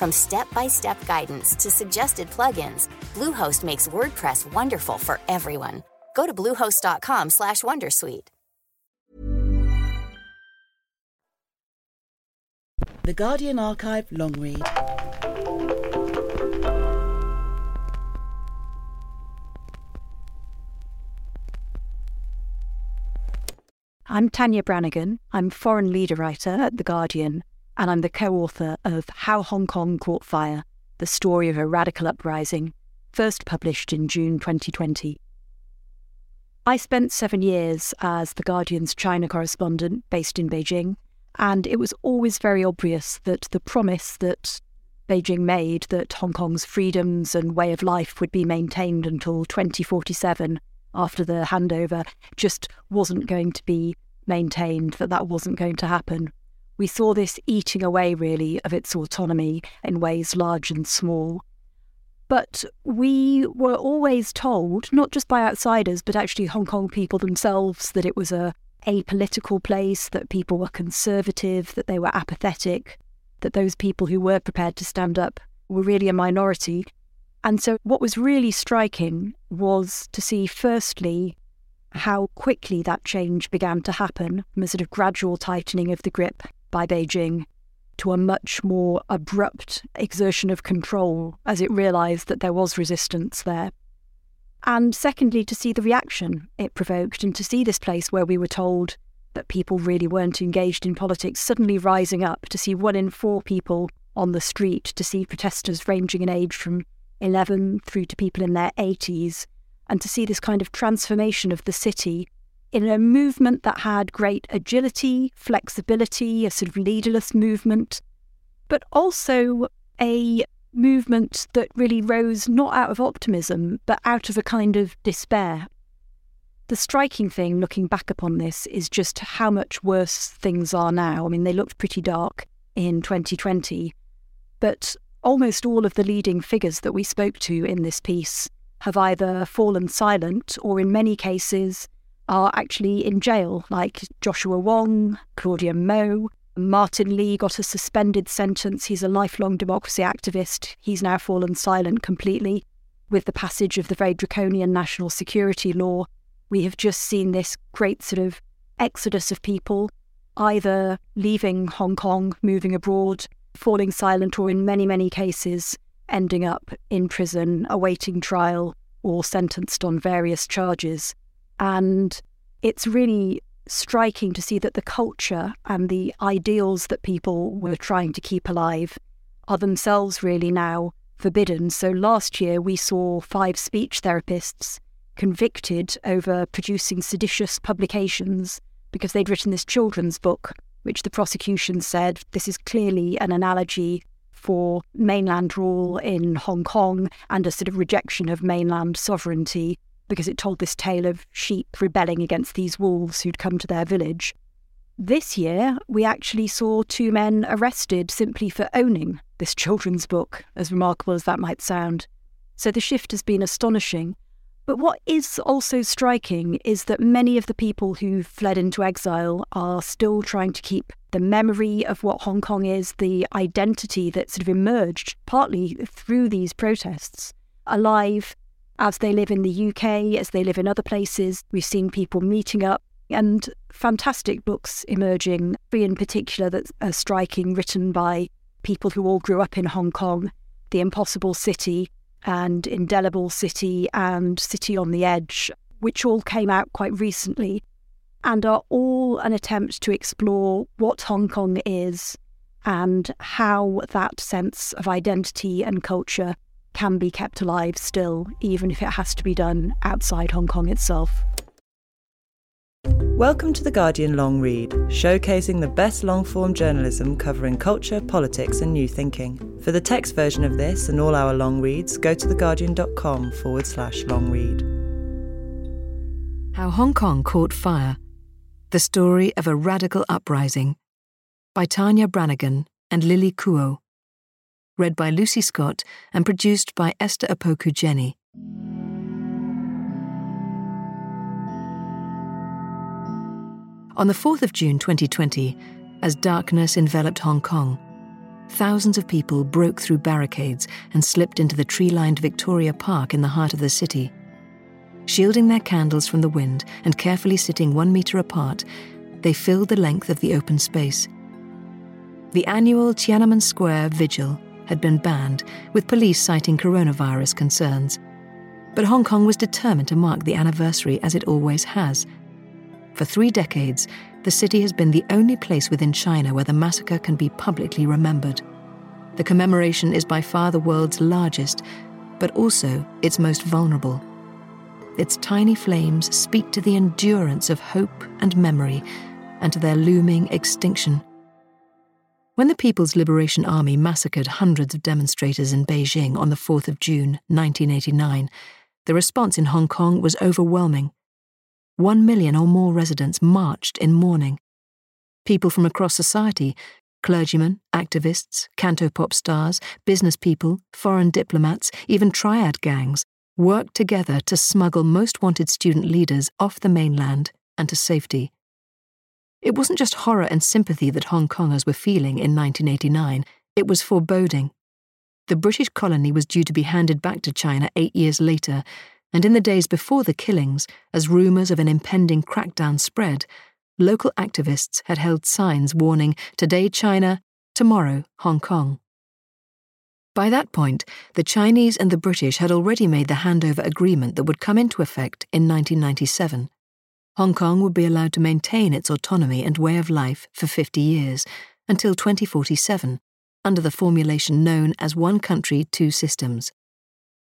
From step-by-step guidance to suggested plugins, Bluehost makes WordPress wonderful for everyone. Go to bluehost.com/wondersuite. The Guardian Archive long read. I'm Tania Branigan. I'm foreign leader writer at The Guardian, and I'm the co author of How Hong Kong Caught Fire The Story of a Radical Uprising, first published in June 2020. I spent seven years as The Guardian's China correspondent based in Beijing, and it was always very obvious that the promise that Beijing made that Hong Kong's freedoms and way of life would be maintained until 2047 after the handover just wasn't going to be maintained, that that wasn't going to happen. We saw this eating away, really, of its autonomy in ways large and small. But we were always told, not just by outsiders, but actually Hong Kong people themselves, that it was a apolitical place, that people were conservative, that they were apathetic, that those people who were prepared to stand up were really a minority. And so, what was really striking was to see, firstly, how quickly that change began to happen from a sort of gradual tightening of the grip by Beijing to a much more abrupt exertion of control as it realised that there was resistance there. And secondly, to see the reaction it provoked and to see this place where we were told that people really weren't engaged in politics suddenly rising up, to see one in four people on the street, to see protesters ranging in age from 11 through to people in their 80s, and to see this kind of transformation of the city in a movement that had great agility, flexibility, a sort of leaderless movement, but also a movement that really rose not out of optimism, but out of a kind of despair. The striking thing looking back upon this is just how much worse things are now. I mean, they looked pretty dark in 2020, but almost all of the leading figures that we spoke to in this piece have either fallen silent or, in many cases, are actually in jail, like Joshua Wong, Claudia Mo. Martin Lee got a suspended sentence. He's a lifelong democracy activist. He's now fallen silent completely. With the passage of the very draconian national security law, we have just seen this great sort of exodus of people either leaving Hong Kong, moving abroad, falling silent, or in many, many cases, ending up in prison, awaiting trial, or sentenced on various charges. And it's really striking to see that the culture and the ideals that people were trying to keep alive are themselves really now forbidden. So last year we saw five speech therapists convicted over producing seditious publications because they'd written this children's book which the prosecution said this is clearly an analogy for mainland rule in Hong Kong and a sort of rejection of mainland sovereignty because it told this tale of sheep rebelling against these wolves who'd come to their village. This year, we actually saw two men arrested simply for owning this children's book, as remarkable as that might sound. So the shift has been astonishing. But what is also striking is that many of the people who fled into exile are still trying to keep the memory of what Hong Kong is, the identity that sort of emerged partly through these protests, alive as they live in the UK, as they live in other places. We've seen people meeting up and fantastic books emerging, three in particular that are striking, written by people who all grew up in Hong Kong The Impossible City, and Indelible City and City on the Edge, which all came out quite recently and are all an attempt to explore what Hong Kong is and how that sense of identity and culture can be kept alive still, even if it has to be done outside Hong Kong itself. Welcome to The Guardian Long Read, showcasing the best long form journalism covering culture, politics, and new thinking. For the text version of this and all our long reads, go to theguardian.com forward slash long read. How Hong Kong Caught Fire The Story of a Radical Uprising by Tania Branigan and Lily Kuo. Read by Lucy Scott and produced by Esther Opoku-Gyeni. On the 4th of June 2020, as darkness enveloped Hong Kong, thousands of people broke through barricades and slipped into the tree lined Victoria Park in the heart of the city. Shielding their candles from the wind and carefully sitting one metre apart, they filled the length of the open space. The annual Tiananmen Square vigil had been banned, with police citing coronavirus concerns. But Hong Kong was determined to mark the anniversary as it always has for three decades, the city has been the only place within China where the massacre can be publicly remembered. The commemoration is by far the world's largest, but also its most vulnerable. Its tiny flames speak to the endurance of hope and memory and to their looming extinction. When the People's Liberation Army massacred hundreds of demonstrators in Beijing on the 4th of June 1989, the response in Hong Kong was overwhelming one million or more residents marched in mourning. People from across society, clergymen, activists, cantopop stars, business people, foreign diplomats, even triad gangs, worked together to smuggle most wanted student leaders off the mainland and to safety. It wasn't just horror and sympathy that Hong Kongers were feeling in 1989, it was foreboding. The British colony was due to be handed back to China eight years later, and in the days before the killings, as rumours of an impending crackdown spread, local activists had held signs warning Today China, tomorrow Hong Kong. By that point, the Chinese and the British had already made the handover agreement that would come into effect in 1997. Hong Kong would be allowed to maintain its autonomy and way of life for 50 years, until 2047, under the formulation known as One Country, Two Systems.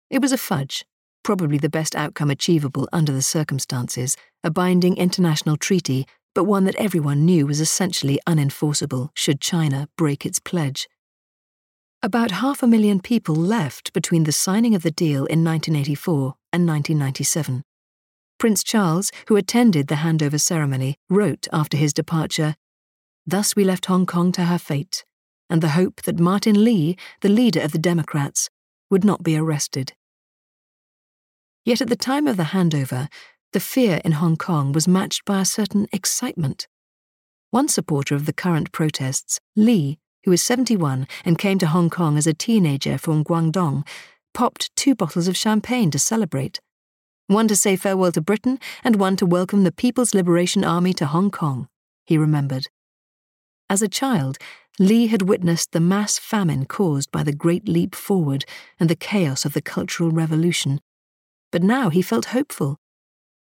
It was a fudge, probably the best outcome achievable under the circumstances, a binding international treaty, but one that everyone knew was essentially unenforceable should China break its pledge. About half a million people left between the signing of the deal in 1984 and 1997. Prince Charles, who attended the handover ceremony, wrote after his departure Thus we left Hong Kong to her fate, and the hope that Martin Lee, the leader of the Democrats, would not be arrested. Yet at the time of the handover, the fear in Hong Kong was matched by a certain excitement. One supporter of the current protests, Lee, who is 71 and came to Hong Kong as a teenager from Guangdong, popped two bottles of champagne to celebrate. One to say farewell to Britain and one to welcome the People's Liberation Army to Hong Kong, he remembered. As a child, Lee had witnessed the mass famine caused by the Great Leap Forward and the chaos of the Cultural Revolution but now he felt hopeful.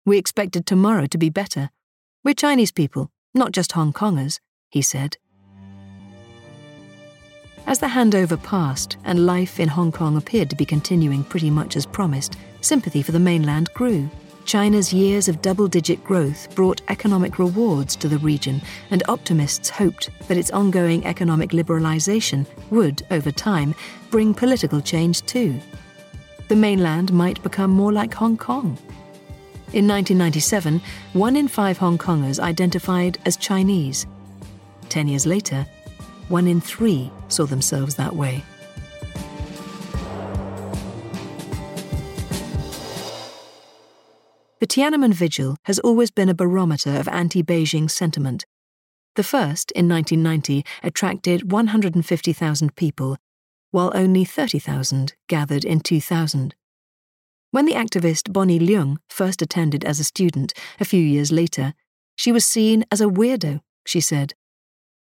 We expected tomorrow to be better. We're Chinese people, not just Hong Kongers, he said. As the handover passed and life in Hong Kong appeared to be continuing pretty much as promised, sympathy for the mainland grew. China's years of double digit growth brought economic rewards to the region, and optimists hoped that its ongoing economic liberalisation would, over time, bring political change too the mainland might become more like Hong Kong. In 1997, one in five Hong Kongers identified as Chinese. Ten years later, one in three saw themselves that way. The Tiananmen Vigil has always been a barometer of anti Beijing sentiment. The first, in 1990, attracted 150,000 people while only 30,000 gathered in 2000. When the activist Bonnie Leung first attended as a student a few years later, she was seen as a weirdo, she said.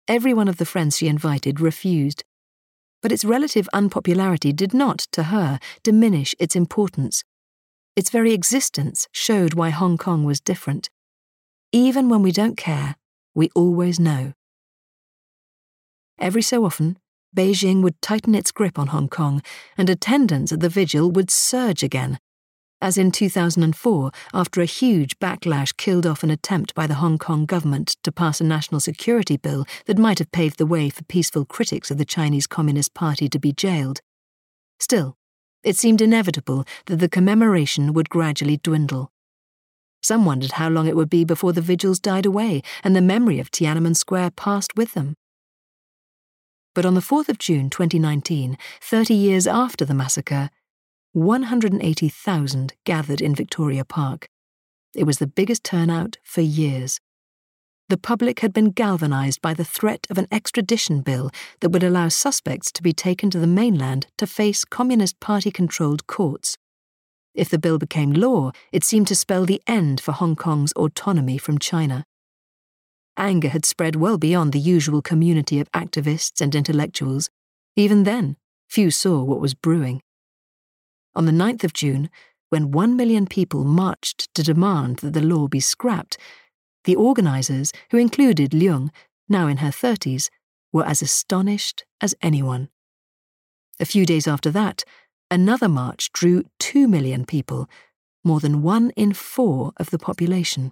Every one of the friends she invited refused. But its relative unpopularity did not, to her, diminish its importance. Its very existence showed why Hong Kong was different. Even when we don't care, we always know. Every so often, Beijing would tighten its grip on Hong Kong, and attendance at the vigil would surge again. As in 2004, after a huge backlash killed off an attempt by the Hong Kong government to pass a national security bill that might have paved the way for peaceful critics of the Chinese Communist Party to be jailed. Still, it seemed inevitable that the commemoration would gradually dwindle. Some wondered how long it would be before the vigils died away and the memory of Tiananmen Square passed with them. But on the 4th of June 2019, 30 years after the massacre, 180,000 gathered in Victoria Park. It was the biggest turnout for years. The public had been galvanised by the threat of an extradition bill that would allow suspects to be taken to the mainland to face Communist Party controlled courts. If the bill became law, it seemed to spell the end for Hong Kong's autonomy from China. Anger had spread well beyond the usual community of activists and intellectuals. Even then, few saw what was brewing. On the 9th of June, when one million people marched to demand that the law be scrapped, the organisers, who included Leung, now in her 30s, were as astonished as anyone. A few days after that, another march drew two million people, more than one in four of the population.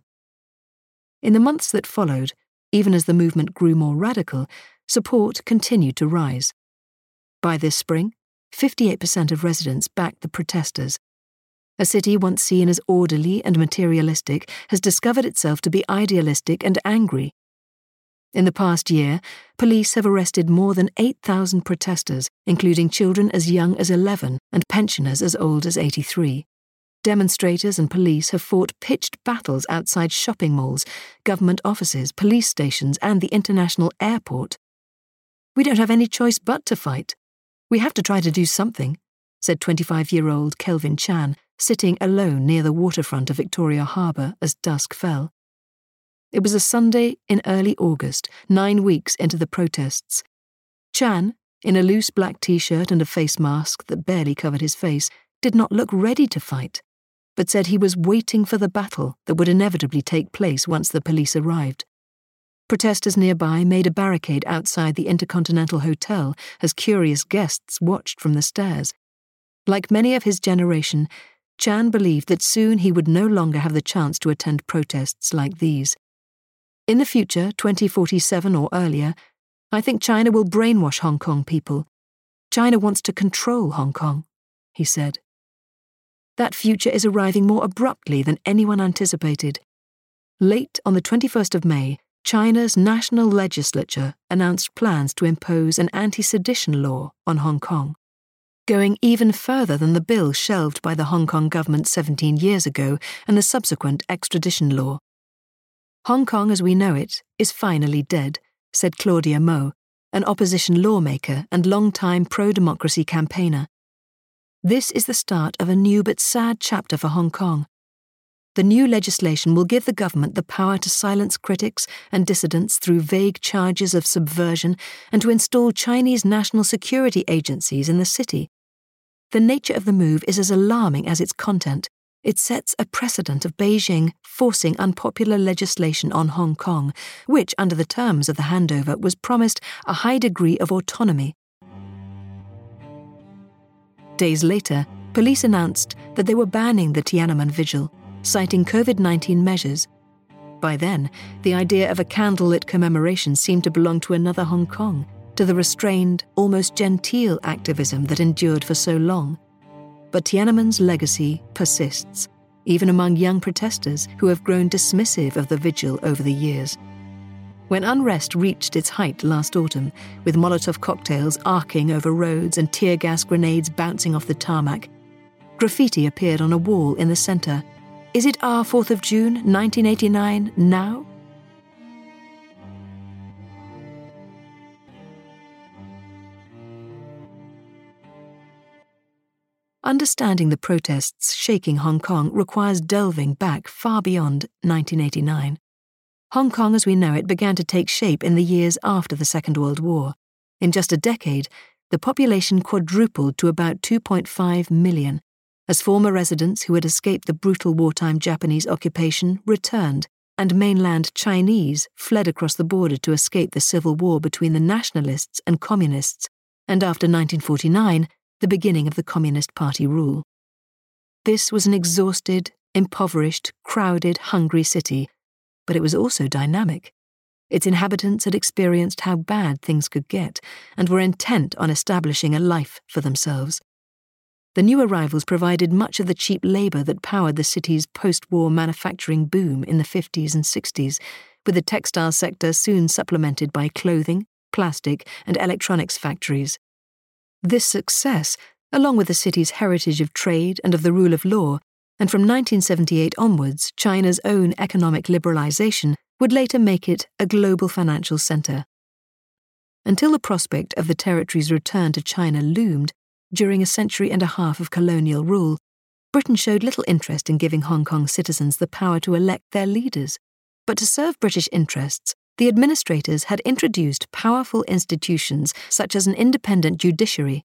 In the months that followed, even as the movement grew more radical, support continued to rise. By this spring, 58% of residents backed the protesters. A city once seen as orderly and materialistic has discovered itself to be idealistic and angry. In the past year, police have arrested more than 8,000 protesters, including children as young as 11 and pensioners as old as 83. Demonstrators and police have fought pitched battles outside shopping malls, government offices, police stations, and the international airport. We don't have any choice but to fight. We have to try to do something, said 25 year old Kelvin Chan, sitting alone near the waterfront of Victoria Harbour as dusk fell. It was a Sunday in early August, nine weeks into the protests. Chan, in a loose black t shirt and a face mask that barely covered his face, did not look ready to fight but said he was waiting for the battle that would inevitably take place once the police arrived. Protesters nearby made a barricade outside the Intercontinental Hotel as curious guests watched from the stairs. Like many of his generation, Chan believed that soon he would no longer have the chance to attend protests like these. In the future, 2047 or earlier, I think China will brainwash Hong Kong people. China wants to control Hong Kong, he said that future is arriving more abruptly than anyone anticipated. Late on the 21st of May, China's national legislature announced plans to impose an anti sedition law on Hong Kong, going even further than the bill shelved by the Hong Kong government 17 years ago and the subsequent extradition law. Hong Kong as we know it is finally dead, said Claudia Mo, an opposition lawmaker and long-time pro democracy campaigner. This is the start of a new but sad chapter for Hong Kong. The new legislation will give the government the power to silence critics and dissidents through vague charges of subversion and to install Chinese national security agencies in the city. The nature of the move is as alarming as its content. It sets a precedent of Beijing forcing unpopular legislation on Hong Kong, which, under the terms of the handover, was promised a high degree of autonomy Days later, police announced that they were banning the Tiananmen Vigil, citing COVID 19 measures. By then, the idea of a candlelit commemoration seemed to belong to another Hong Kong, to the restrained, almost genteel activism that endured for so long. But Tiananmen's legacy persists, even among young protesters who have grown dismissive of the vigil over the years. When unrest reached its height last autumn, with Molotov cocktails arcing over roads and tear gas grenades bouncing off the tarmac, graffiti appeared on a wall in the centre. Is it our 4th of June, 1989, now? Understanding the protests shaking Hong Kong requires delving back far beyond 1989. Hong Kong as we know it began to take shape in the years after the Second World War. In just a decade, the population quadrupled to about 2.5 million, as former residents who had escaped the brutal wartime Japanese occupation returned, and mainland Chinese fled across the border to escape the civil war between the nationalists and communists, and after 1949, the beginning of the Communist Party rule. This was an exhausted, impoverished, crowded, hungry city, but it was also dynamic. Its inhabitants had experienced how bad things could get and were intent on establishing a life for themselves. The new arrivals provided much of the cheap labour that powered the city's post war manufacturing boom in the 50s and 60s, with the textile sector soon supplemented by clothing, plastic, and electronics factories. This success, along with the city's heritage of trade and of the rule of law, and from 1978 onwards, China's own economic liberalisation would later make it a global financial centre. Until the prospect of the territory's return to China loomed during a century and a half of colonial rule, Britain showed little interest in giving Hong Kong citizens the power to elect their leaders. But to serve British interests, the administrators had introduced powerful institutions such as an independent judiciary.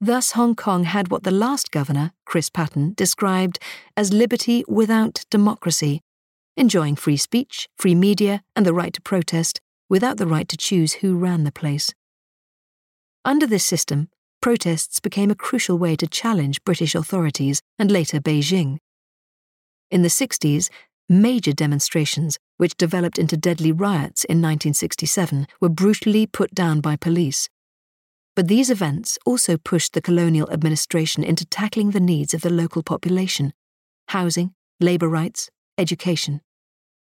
Thus, Hong Kong had what the last governor, Chris Patten, described as liberty without democracy, enjoying free speech, free media, and the right to protest, without the right to choose who ran the place. Under this system, protests became a crucial way to challenge British authorities and later Beijing. In the 60s, major demonstrations, which developed into deadly riots in 1967, were brutally put down by police. But these events also pushed the colonial administration into tackling the needs of the local population housing, labour rights, education.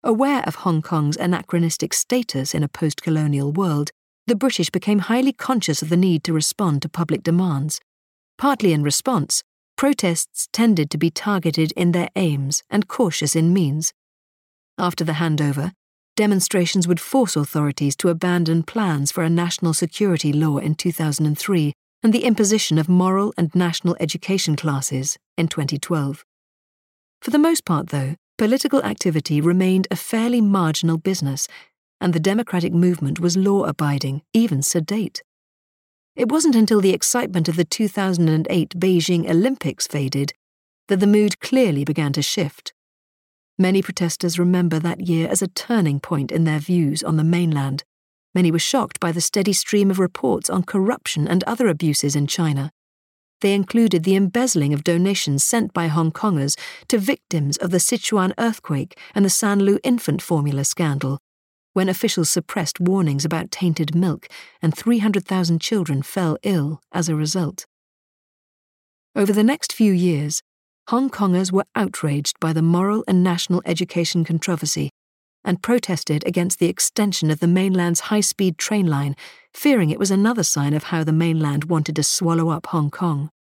Aware of Hong Kong's anachronistic status in a post colonial world, the British became highly conscious of the need to respond to public demands. Partly in response, protests tended to be targeted in their aims and cautious in means. After the handover, demonstrations would force authorities to abandon plans for a national security law in 2003 and the imposition of moral and national education classes in 2012. For the most part, though, political activity remained a fairly marginal business, and the democratic movement was law abiding, even sedate. It wasn't until the excitement of the 2008 Beijing Olympics faded that the mood clearly began to shift. Many protesters remember that year as a turning point in their views on the mainland. Many were shocked by the steady stream of reports on corruption and other abuses in China. They included the embezzling of donations sent by Hong Kongers to victims of the Sichuan earthquake and the Sanlu infant formula scandal, when officials suppressed warnings about tainted milk and 300,000 children fell ill as a result. Over the next few years, Hong Kongers were outraged by the moral and national education controversy and protested against the extension of the mainland's high speed train line, fearing it was another sign of how the mainland wanted to swallow up Hong Kong.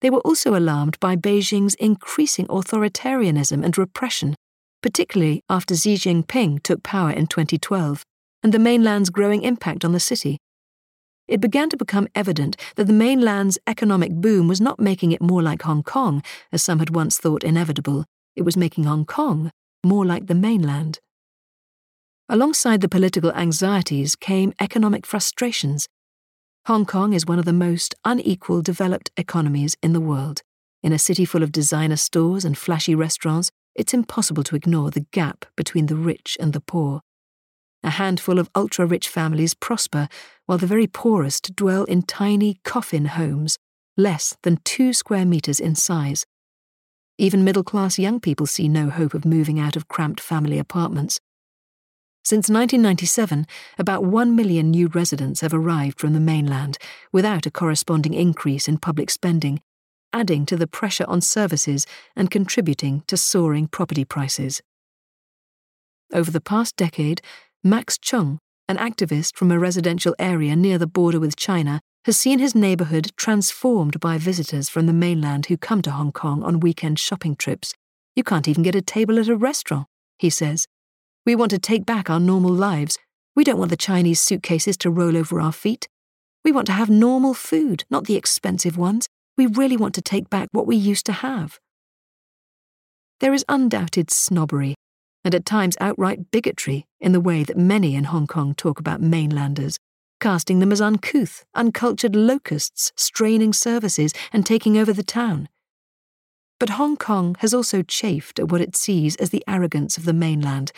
They were also alarmed by Beijing's increasing authoritarianism and repression, particularly after Xi Jinping took power in 2012, and the mainland's growing impact on the city. It began to become evident that the mainland's economic boom was not making it more like Hong Kong, as some had once thought inevitable. It was making Hong Kong more like the mainland. Alongside the political anxieties came economic frustrations. Hong Kong is one of the most unequal developed economies in the world. In a city full of designer stores and flashy restaurants, it's impossible to ignore the gap between the rich and the poor. A handful of ultra rich families prosper, while the very poorest dwell in tiny coffin homes, less than two square metres in size. Even middle class young people see no hope of moving out of cramped family apartments. Since 1997, about 1 million new residents have arrived from the mainland without a corresponding increase in public spending, adding to the pressure on services and contributing to soaring property prices. Over the past decade, Max Chung, an activist from a residential area near the border with China, has seen his neighbourhood transformed by visitors from the mainland who come to Hong Kong on weekend shopping trips. You can't even get a table at a restaurant, he says, we want to take back our normal lives. We don't want the Chinese suitcases to roll over our feet. We want to have normal food, not the expensive ones. We really want to take back what we used to have. There is undoubted snobbery, and at times outright bigotry, in the way that many in Hong Kong talk about mainlanders, casting them as uncouth, uncultured locusts straining services and taking over the town. But Hong Kong has also chafed at what it sees as the arrogance of the mainland,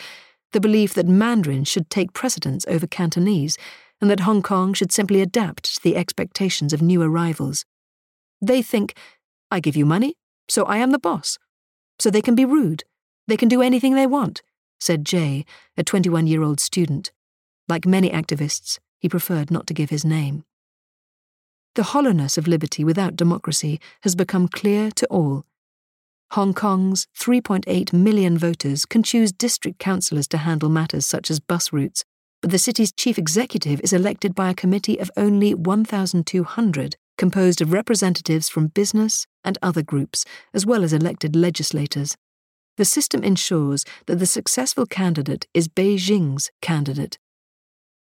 the belief that Mandarin should take precedence over Cantonese, and that Hong Kong should simply adapt to the expectations of new arrivals. They think, I give you money, so I am the boss. So they can be rude. They can do anything they want, said Jay, a 21 year old student. Like many activists, he preferred not to give his name. The hollowness of liberty without democracy has become clear to all Hong Kong's 3.8 million voters can choose district councillors to handle matters such as bus routes, but the city's chief executive is elected by a committee of only 1,200, composed of representatives from business and other groups, as well as elected legislators. The system ensures that the successful candidate is Beijing's candidate.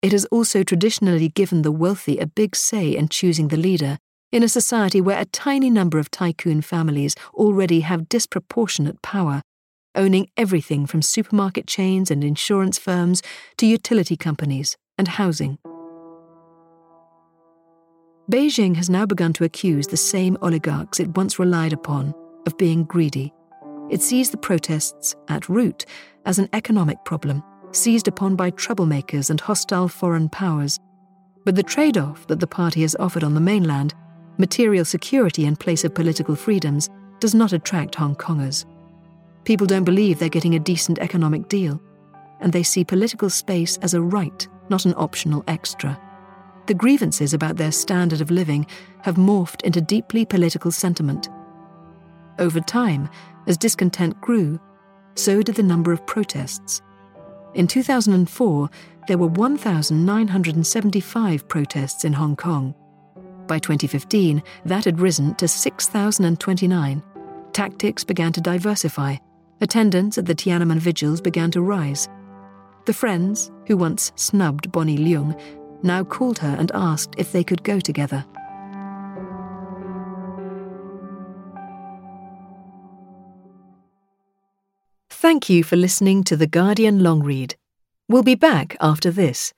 It has also traditionally given the wealthy a big say in choosing the leader, in a society where a tiny number of tycoon families already have disproportionate power, owning everything from supermarket chains and insurance firms to utility companies and housing. Beijing has now begun to accuse the same oligarchs it once relied upon of being greedy. It sees the protests at root as an economic problem, seized upon by troublemakers and hostile foreign powers. But the trade off that the party has offered on the mainland material security in place of political freedoms does not attract Hong Kongers. People don't believe they're getting a decent economic deal, and they see political space as a right, not an optional extra. The grievances about their standard of living have morphed into deeply political sentiment. Over time, as discontent grew, so did the number of protests. In 2004, there were 1,975 protests in Hong Kong. By 2015, that had risen to 6,029. Tactics began to diversify. Attendance at the Tiananmen vigils began to rise. The friends, who once snubbed Bonnie Leung, now called her and asked if they could go together. Thank you for listening to The Guardian Long Read. We'll be back after this.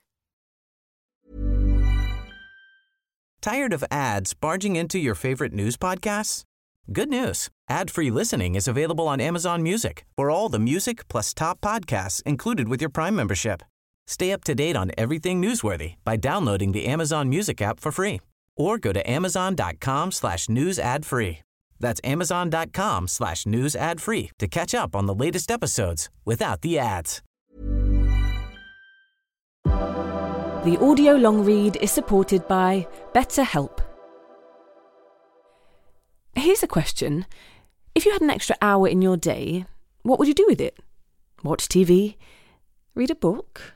Tired of ads barging into your favorite news podcasts? Good news. Ad-free listening is available on Amazon Music for all the music plus top podcasts included with your Prime membership. Stay up to date on everything newsworthy by downloading the Amazon Music app for free or go to amazon.com slash news ad free. That's amazon.com slash news ad free to catch up on the latest episodes without the ads. The audio long read is supported by BetterHelp. Here's a question. If you had an extra hour in your day, what would you do with it? Watch TV? Read a book?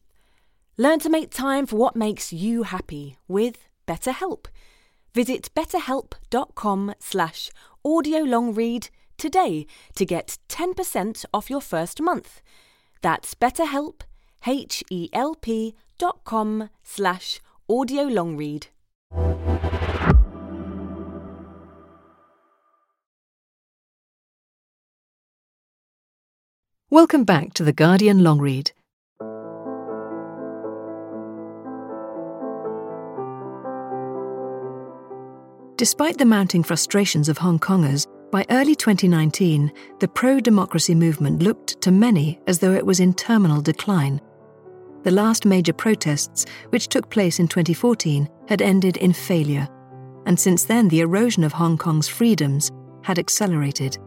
Learn to make time for what makes you happy with BetterHelp. Visit betterhelp.com slash audiolongread today to get 10% off your first month. That's betterhelp, H-E-L-P dot com slash audiolongread. Welcome back to the Guardian Long Despite the mounting frustrations of Hong Kongers, by early 2019, the pro democracy movement looked to many as though it was in terminal decline. The last major protests, which took place in 2014, had ended in failure, and since then the erosion of Hong Kong's freedoms, had accelerated.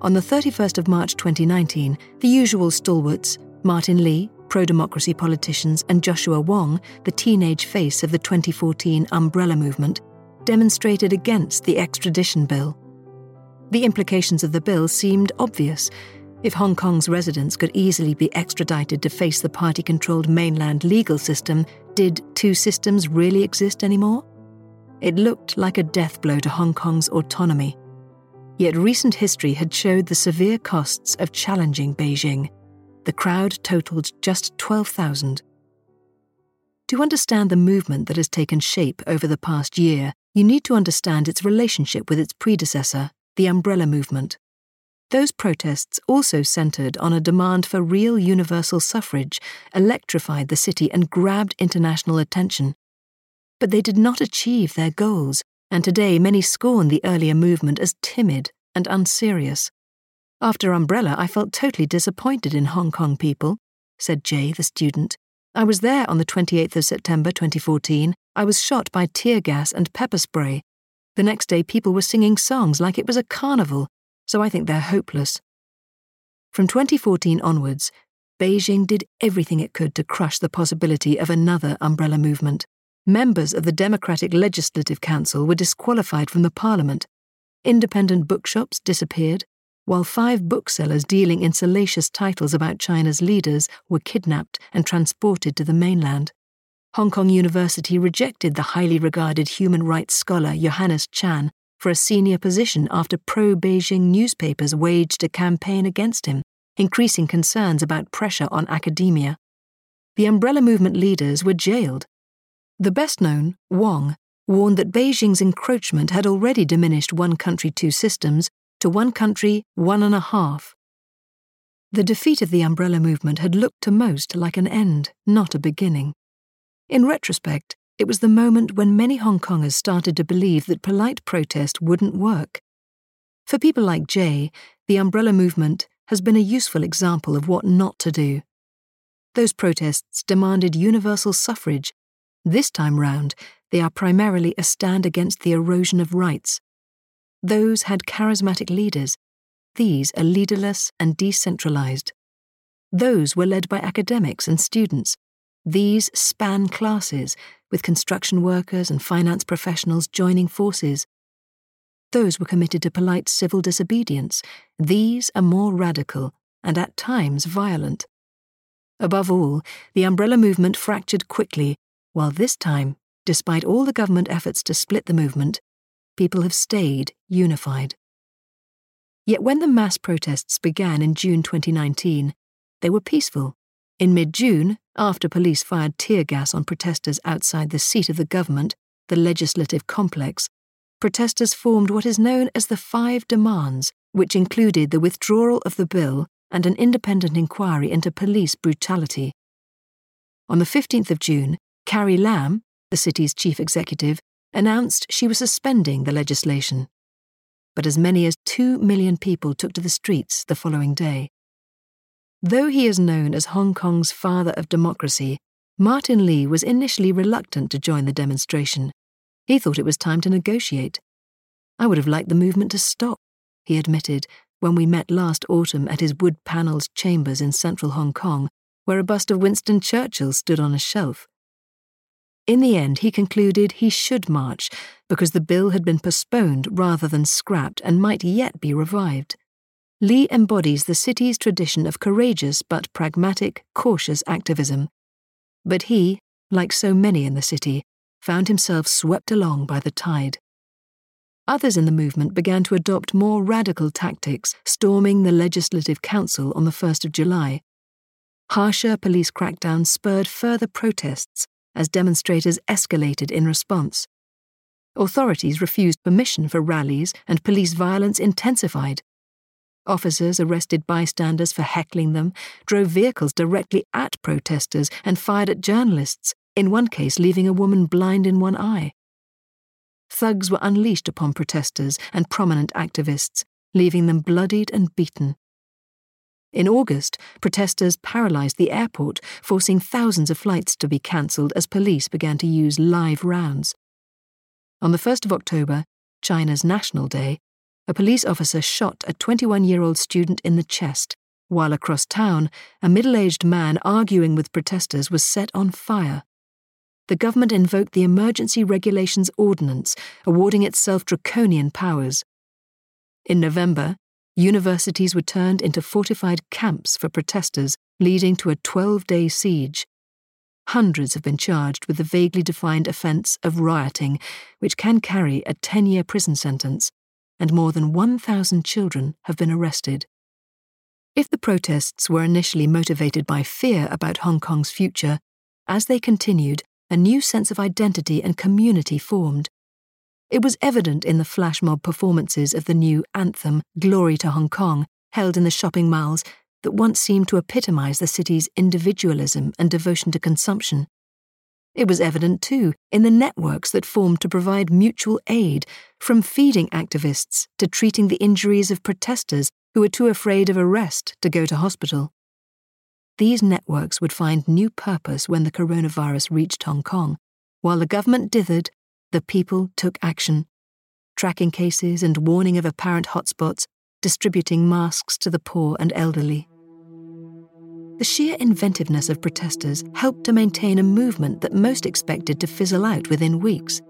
On the 31st of March 2019, the usual stalwarts, Martin Lee, pro democracy politicians, and Joshua Wong, the teenage face of the 2014 Umbrella movement, demonstrated against the extradition bill. The implications of the bill seemed obvious. If Hong Kong's residents could easily be extradited to face the party controlled mainland legal system, did two systems really exist anymore? It looked like a death blow to Hong Kong's autonomy. Yet recent history had showed the severe costs of challenging Beijing. The crowd totaled just 12,000. To understand the movement that has taken shape over the past year, you need to understand its relationship with its predecessor, the Umbrella Movement. Those protests also centred on a demand for real universal suffrage, electrified the city, and grabbed international attention. But they did not achieve their goals, and today many scorn the earlier movement as timid and unserious. After Umbrella, I felt totally disappointed in Hong Kong people, said Jay, the student. I was there on the 28th of September 2014. I was shot by tear gas and pepper spray. The next day, people were singing songs like it was a carnival, so I think they're hopeless. From 2014 onwards, Beijing did everything it could to crush the possibility of another umbrella movement. Members of the Democratic Legislative Council were disqualified from the parliament. Independent bookshops disappeared, while five booksellers dealing in salacious titles about China's leaders were kidnapped and transported to the mainland. Hong Kong University rejected the highly regarded human rights scholar Johannes Chan for a senior position after pro Beijing newspapers waged a campaign against him, increasing concerns about pressure on academia. The umbrella movement leaders were jailed. The best known, Wong, warned that Beijing's encroachment had already diminished one country, two systems to one country, one and a half. The defeat of the umbrella movement had looked to most like an end, not a beginning. In retrospect, it was the moment when many Hong Kongers started to believe that polite protest wouldn't work. For people like Jay, the umbrella movement has been a useful example of what not to do. Those protests demanded universal suffrage. This time round, they are primarily a stand against the erosion of rights. Those had charismatic leaders. These are leaderless and decentralized. Those were led by academics and students. These span classes, with construction workers and finance professionals joining forces. Those were committed to polite civil disobedience. These are more radical and at times violent. Above all, the umbrella movement fractured quickly, while this time, despite all the government efforts to split the movement, people have stayed unified. Yet when the mass protests began in June 2019, they were peaceful. In mid June, after police fired tear gas on protesters outside the seat of the government, the legislative complex, protesters formed what is known as the Five Demands, which included the withdrawal of the bill and an independent inquiry into police brutality. On the 15th of June, Carrie Lam, the city's chief executive, announced she was suspending the legislation. But as many as two million people took to the streets the following day. Though he is known as Hong Kong's father of democracy, Martin Lee was initially reluctant to join the demonstration. He thought it was time to negotiate. I would have liked the movement to stop, he admitted when we met last autumn at his wood panelled chambers in central Hong Kong, where a bust of Winston Churchill stood on a shelf. In the end, he concluded he should march because the bill had been postponed rather than scrapped and might yet be revived. Lee embodies the city's tradition of courageous but pragmatic, cautious activism. But he, like so many in the city, found himself swept along by the tide. Others in the movement began to adopt more radical tactics, storming the Legislative Council on the 1st of July. Harsher police crackdowns spurred further protests as demonstrators escalated in response. Authorities refused permission for rallies and police violence intensified. Officers arrested bystanders for heckling them, drove vehicles directly at protesters, and fired at journalists, in one case leaving a woman blind in one eye. Thugs were unleashed upon protesters and prominent activists, leaving them bloodied and beaten. In August, protesters paralysed the airport, forcing thousands of flights to be cancelled as police began to use live rounds. On the 1st of October, China's National Day, a police officer shot a 21 year old student in the chest, while across town, a middle aged man arguing with protesters was set on fire. The government invoked the Emergency Regulations Ordinance, awarding itself draconian powers. In November, universities were turned into fortified camps for protesters, leading to a 12 day siege. Hundreds have been charged with the vaguely defined offence of rioting, which can carry a 10 year prison sentence, and more than 1,000 children have been arrested. If the protests were initially motivated by fear about Hong Kong's future, as they continued, a new sense of identity and community formed. It was evident in the flash mob performances of the new anthem, Glory to Hong Kong, held in the shopping malls that once seemed to epitomize the city's individualism and devotion to consumption. It was evident, too, in the networks that formed to provide mutual aid, from feeding activists to treating the injuries of protesters who were too afraid of arrest to go to hospital. These networks would find new purpose when the coronavirus reached Hong Kong. While the government dithered, the people took action, tracking cases and warning of apparent hotspots, distributing masks to the poor and elderly. The sheer inventiveness of protesters helped to maintain a movement that most expected to fizzle out within weeks.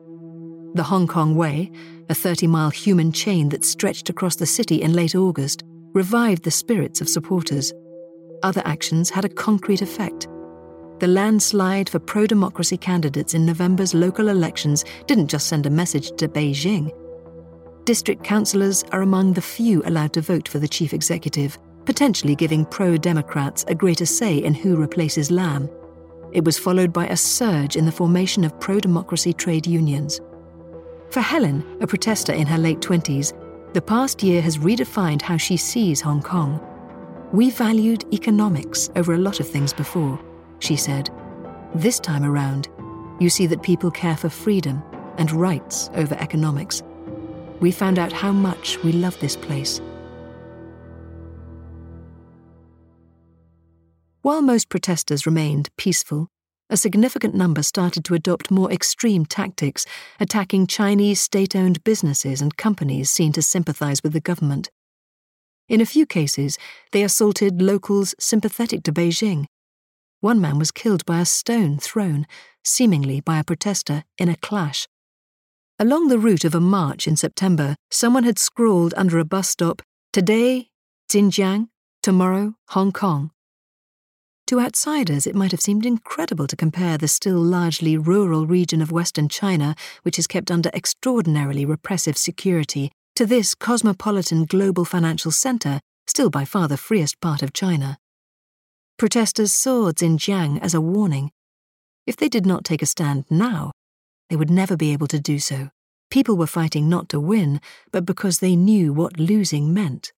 The Hong Kong Way, a 30 mile human chain that stretched across the city in late August, revived the spirits of supporters. Other actions had a concrete effect. The landslide for pro democracy candidates in November's local elections didn't just send a message to Beijing. District councillors are among the few allowed to vote for the chief executive potentially giving pro Democrats a greater say in who replaces Lam. It was followed by a surge in the formation of pro democracy trade unions. For Helen, a protester in her late 20s, the past year has redefined how she sees Hong Kong. We valued economics over a lot of things before, she said. This time around, you see that people care for freedom and rights over economics. We found out how much we love this place While most protesters remained peaceful, a significant number started to adopt more extreme tactics, attacking Chinese state owned businesses and companies seen to sympathize with the government. In a few cases, they assaulted locals sympathetic to Beijing. One man was killed by a stone thrown, seemingly by a protester, in a clash. Along the route of a march in September, someone had scrawled under a bus stop, Today, Xinjiang, tomorrow, Hong Kong. To outsiders, it might have seemed incredible to compare the still largely rural region of Western China, which is kept under extraordinarily repressive security, to this cosmopolitan global financial centre, still by far the freest part of China. Protesters saw Xinjiang as a warning. If they did not take a stand now, they would never be able to do so. People were fighting not to win, but because they knew what losing meant.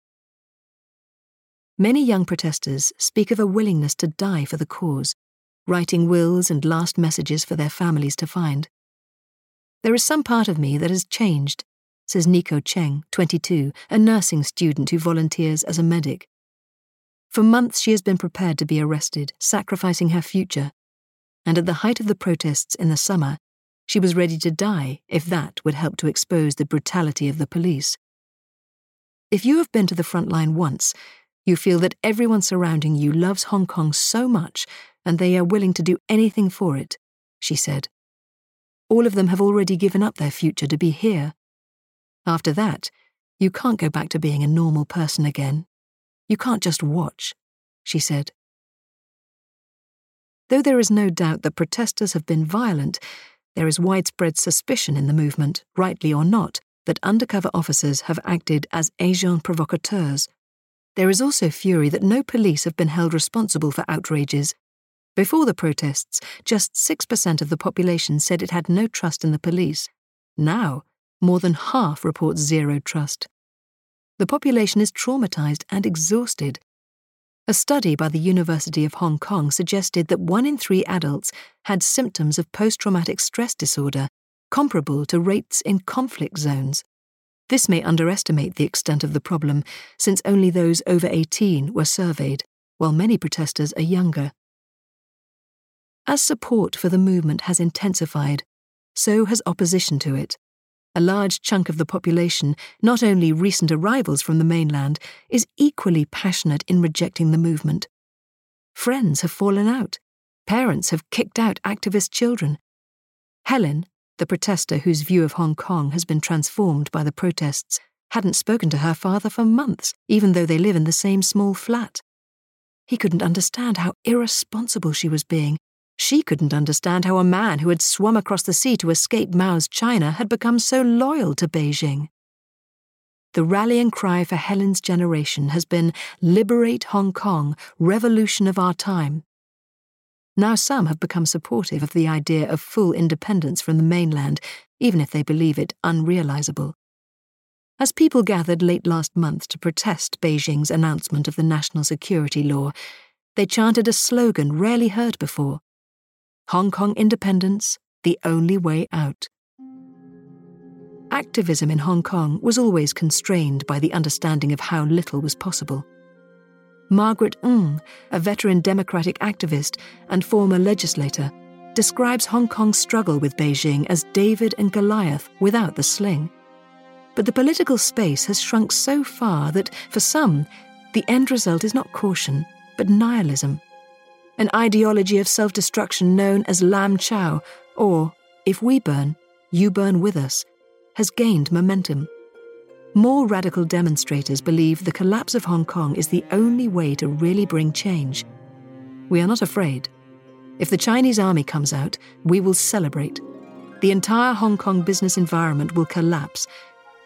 Many young protesters speak of a willingness to die for the cause, writing wills and last messages for their families to find. There is some part of me that has changed, says Nico Cheng, 22, a nursing student who volunteers as a medic. For months she has been prepared to be arrested, sacrificing her future. And at the height of the protests in the summer, she was ready to die if that would help to expose the brutality of the police. If you have been to the front line once, you feel that everyone surrounding you loves Hong Kong so much and they are willing to do anything for it, she said. All of them have already given up their future to be here. After that, you can't go back to being a normal person again. You can't just watch, she said. Though there is no doubt that protesters have been violent, there is widespread suspicion in the movement, rightly or not, that undercover officers have acted as agents provocateurs there is also fury that no police have been held responsible for outrages. Before the protests, just 6% of the population said it had no trust in the police. Now, more than half report zero trust. The population is traumatized and exhausted. A study by the University of Hong Kong suggested that one in three adults had symptoms of post traumatic stress disorder, comparable to rates in conflict zones. This may underestimate the extent of the problem, since only those over 18 were surveyed, while many protesters are younger. As support for the movement has intensified, so has opposition to it. A large chunk of the population, not only recent arrivals from the mainland, is equally passionate in rejecting the movement. Friends have fallen out. Parents have kicked out activist children. Helen, the protester whose view of Hong Kong has been transformed by the protests, hadn't spoken to her father for months, even though they live in the same small flat. He couldn't understand how irresponsible she was being. She couldn't understand how a man who had swum across the sea to escape Mao's China had become so loyal to Beijing. The rallying cry for Helen's generation has been Liberate Hong Kong, revolution of our time. Now some have become supportive of the idea of full independence from the mainland, even if they believe it unrealizable. As people gathered late last month to protest Beijing's announcement of the national security law, they chanted a slogan rarely heard before Hong Kong independence, the only way out. Activism in Hong Kong was always constrained by the understanding of how little was possible. Margaret Ng, a veteran democratic activist and former legislator, describes Hong Kong's struggle with Beijing as David and Goliath without the sling. But the political space has shrunk so far that, for some, the end result is not caution, but nihilism. An ideology of self destruction known as Lam Chau, or, if we burn, you burn with us, has gained momentum. More radical demonstrators believe the collapse of Hong Kong is the only way to really bring change. We are not afraid. If the Chinese army comes out, we will celebrate. The entire Hong Kong business environment will collapse,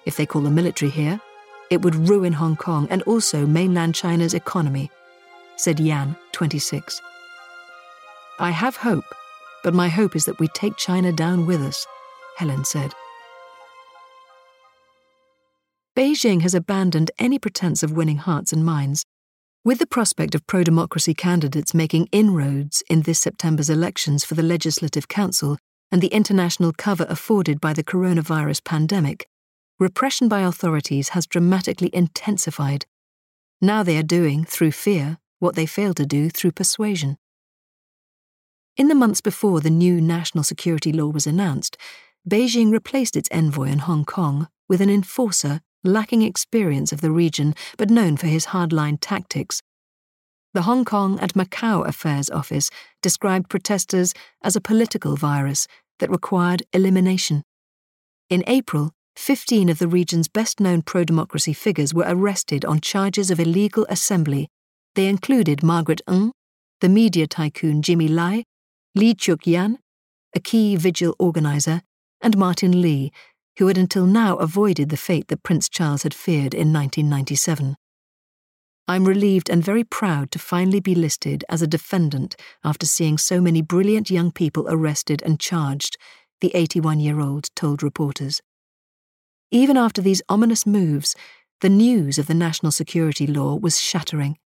if they call the military here, it would ruin Hong Kong and also mainland China's economy, said Yan, 26. I have hope, but my hope is that we take China down with us, Helen said. Beijing has abandoned any pretense of winning hearts and minds. With the prospect of pro democracy candidates making inroads in this September's elections for the Legislative Council and the international cover afforded by the coronavirus pandemic, repression by authorities has dramatically intensified. Now they are doing, through fear, what they failed to do through persuasion. In the months before the new national security law was announced, Beijing replaced its envoy in Hong Kong with an enforcer lacking experience of the region but known for his hardline tactics. The Hong Kong and Macau Affairs Office described protesters as a political virus that required elimination. In April, 15 of the region's best known pro democracy figures were arrested on charges of illegal assembly. They included Margaret Ng, the media tycoon Jimmy Lai, Lee Cheuk Yan, a key vigil organizer, and Martin Lee, who had until now avoided the fate that Prince Charles had feared in 1997. I'm relieved and very proud to finally be listed as a defendant after seeing so many brilliant young people arrested and charged, the 81 year old told reporters. Even after these ominous moves, the news of the national security law was shattering.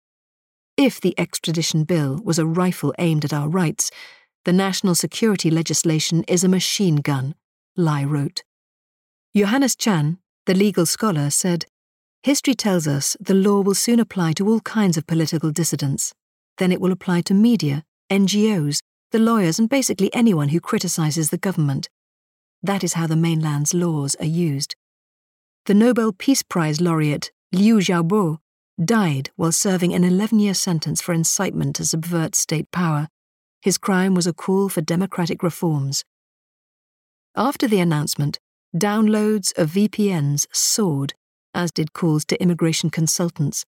If the extradition bill was a rifle aimed at our rights, the national security legislation is a machine gun, Lai wrote. Johannes Chan, the legal scholar, said, History tells us the law will soon apply to all kinds of political dissidents. Then it will apply to media, NGOs, the lawyers, and basically anyone who criticizes the government. That is how the mainland's laws are used the Nobel Peace Prize laureate Liu Xiaobo died while serving an 11 year sentence for incitement to subvert state power. His crime was a call for democratic reforms. After the announcement, downloads of VPNs soared, as did calls to immigration consultants.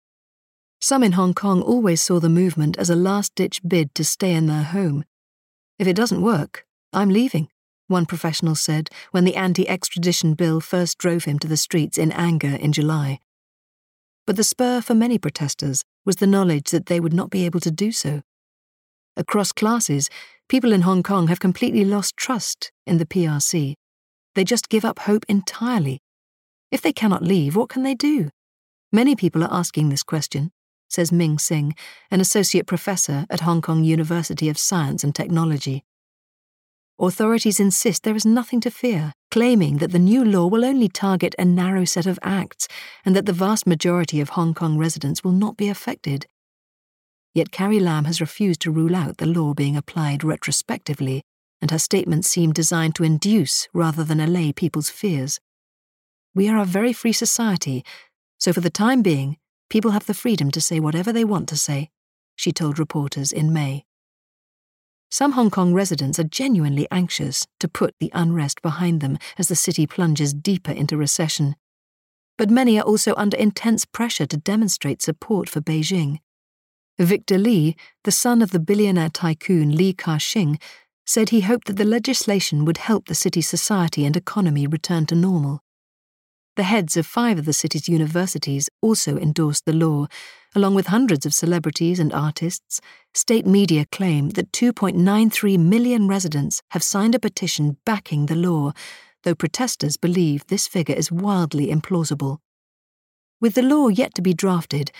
Some in Hong Kong always saw the movement as a last ditch bid to stay in their home. If it doesn't work, I'm leaving one professional said when the anti extradition bill first drove him to the streets in anger in July. But the spur for many protesters was the knowledge that they would not be able to do so. Across classes, people in Hong Kong have completely lost trust in the PRC. They just give up hope entirely. If they cannot leave, what can they do? Many people are asking this question, says Ming Sing, an associate professor at Hong Kong University of Science and Technology authorities insist there is nothing to fear, claiming that the new law will only target a narrow set of acts and that the vast majority of Hong Kong residents will not be affected. Yet Carrie Lam has refused to rule out the law being applied retrospectively, and her statements seem designed to induce rather than allay people's fears. we are a very free society, so for the time being, people have the freedom to say whatever they want to say, she told reporters in May. Some Hong Kong residents are genuinely anxious to put the unrest behind them as the city plunges deeper into recession. But many are also under intense pressure to demonstrate support for Beijing. Victor Li, the son of the billionaire tycoon Li Ka-shing, said he hoped that the legislation would help the city's society and economy return to normal. The heads of five of the city's universities also endorsed the law, along with hundreds of celebrities and artists. State media claim that 2.93 million residents have signed a petition backing the law, though protesters believe this figure is wildly implausible. With the law yet to be drafted,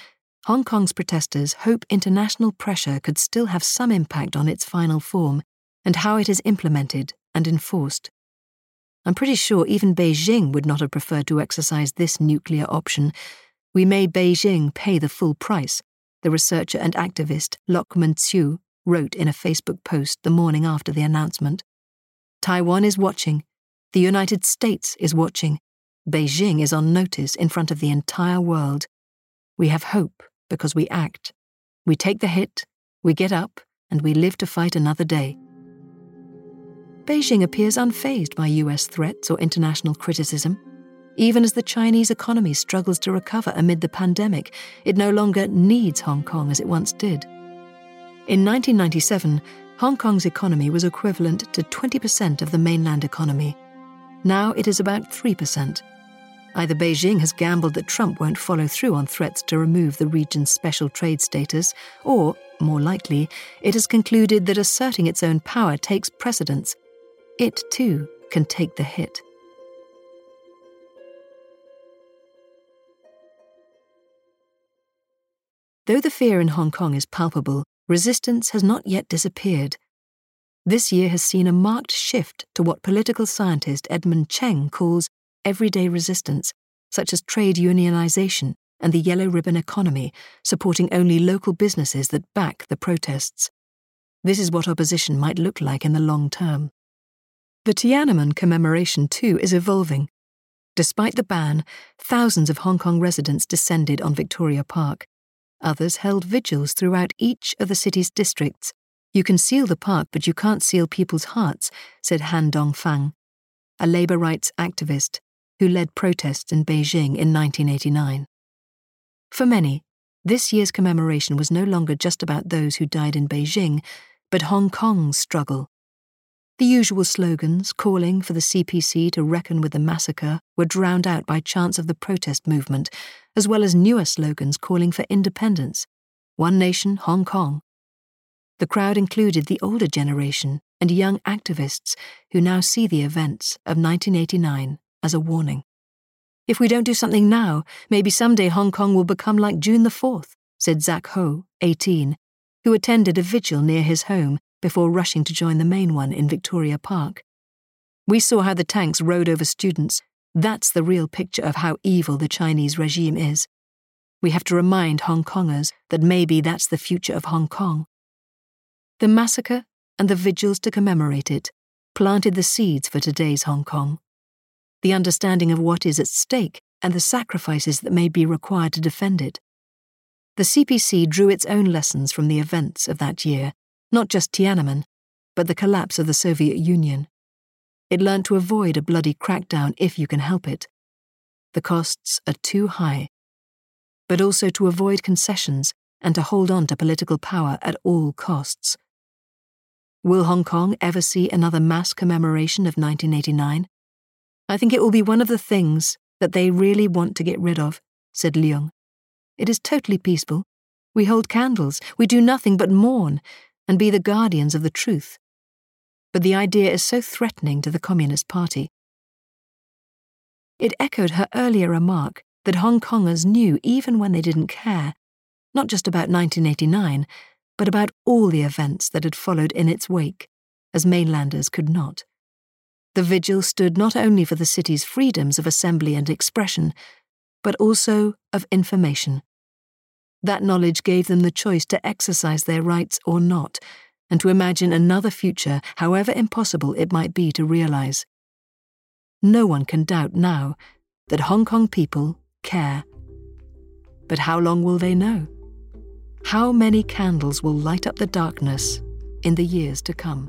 Hong Kong's protesters hope international pressure could still have some impact on its final form and how it is implemented and enforced. I'm pretty sure even Beijing would not have preferred to exercise this nuclear option. We made Beijing pay the full price, the researcher and activist Lokman Tsui wrote in a Facebook post the morning after the announcement. Taiwan is watching. The United States is watching. Beijing is on notice in front of the entire world. We have hope because we act. We take the hit, we get up, and we live to fight another day. Beijing appears unfazed by US threats or international criticism. Even as the Chinese economy struggles to recover amid the pandemic, it no longer needs Hong Kong as it once did. In 1997, Hong Kong's economy was equivalent to 20% of the mainland economy. Now it is about 3%. Either Beijing has gambled that Trump won't follow through on threats to remove the region's special trade status, or, more likely, it has concluded that asserting its own power takes precedence it too can take the hit. Though the fear in Hong Kong is palpable, resistance has not yet disappeared. This year has seen a marked shift to what political scientist Edmund Cheng calls everyday resistance, such as trade unionization and the yellow ribbon economy, supporting only local businesses that back the protests. This is what opposition might look like in the long term. The Tiananmen commemoration, too, is evolving. Despite the ban, thousands of Hong Kong residents descended on Victoria Park. Others held vigils throughout each of the city's districts. You can seal the park, but you can't seal people's hearts, said Han Dongfang, a labour rights activist who led protests in Beijing in 1989. For many, this year's commemoration was no longer just about those who died in Beijing, but Hong Kong's struggle the usual slogans calling for the CPC to reckon with the massacre were drowned out by chants of the protest movement, as well as newer slogans calling for independence One Nation, Hong Kong. The crowd included the older generation and young activists who now see the events of 1989 as a warning. If we don't do something now, maybe someday Hong Kong will become like June the 4th, said Zach Ho, 18, who attended a vigil near his home before rushing to join the main one in Victoria Park. We saw how the tanks rode over students. That's the real picture of how evil the Chinese regime is. We have to remind Hong Kongers that maybe that's the future of Hong Kong. The massacre and the vigils to commemorate it planted the seeds for today's Hong Kong. The understanding of what is at stake and the sacrifices that may be required to defend it. The CPC drew its own lessons from the events of that year not just Tiananmen, but the collapse of the Soviet Union. It learned to avoid a bloody crackdown if you can help it. The costs are too high. But also to avoid concessions and to hold on to political power at all costs. Will Hong Kong ever see another mass commemoration of 1989? I think it will be one of the things that they really want to get rid of, said Leung. It is totally peaceful. We hold candles, we do nothing but mourn, and be the guardians of the truth. But the idea is so threatening to the Communist Party. It echoed her earlier remark that Hong Kongers knew even when they didn't care, not just about 1989, but about all the events that had followed in its wake, as mainlanders could not. The vigil stood not only for the city's freedoms of assembly and expression, but also of information. That knowledge gave them the choice to exercise their rights or not, and to imagine another future, however impossible it might be to realize. No one can doubt now that Hong Kong people care. But how long will they know? How many candles will light up the darkness in the years to come?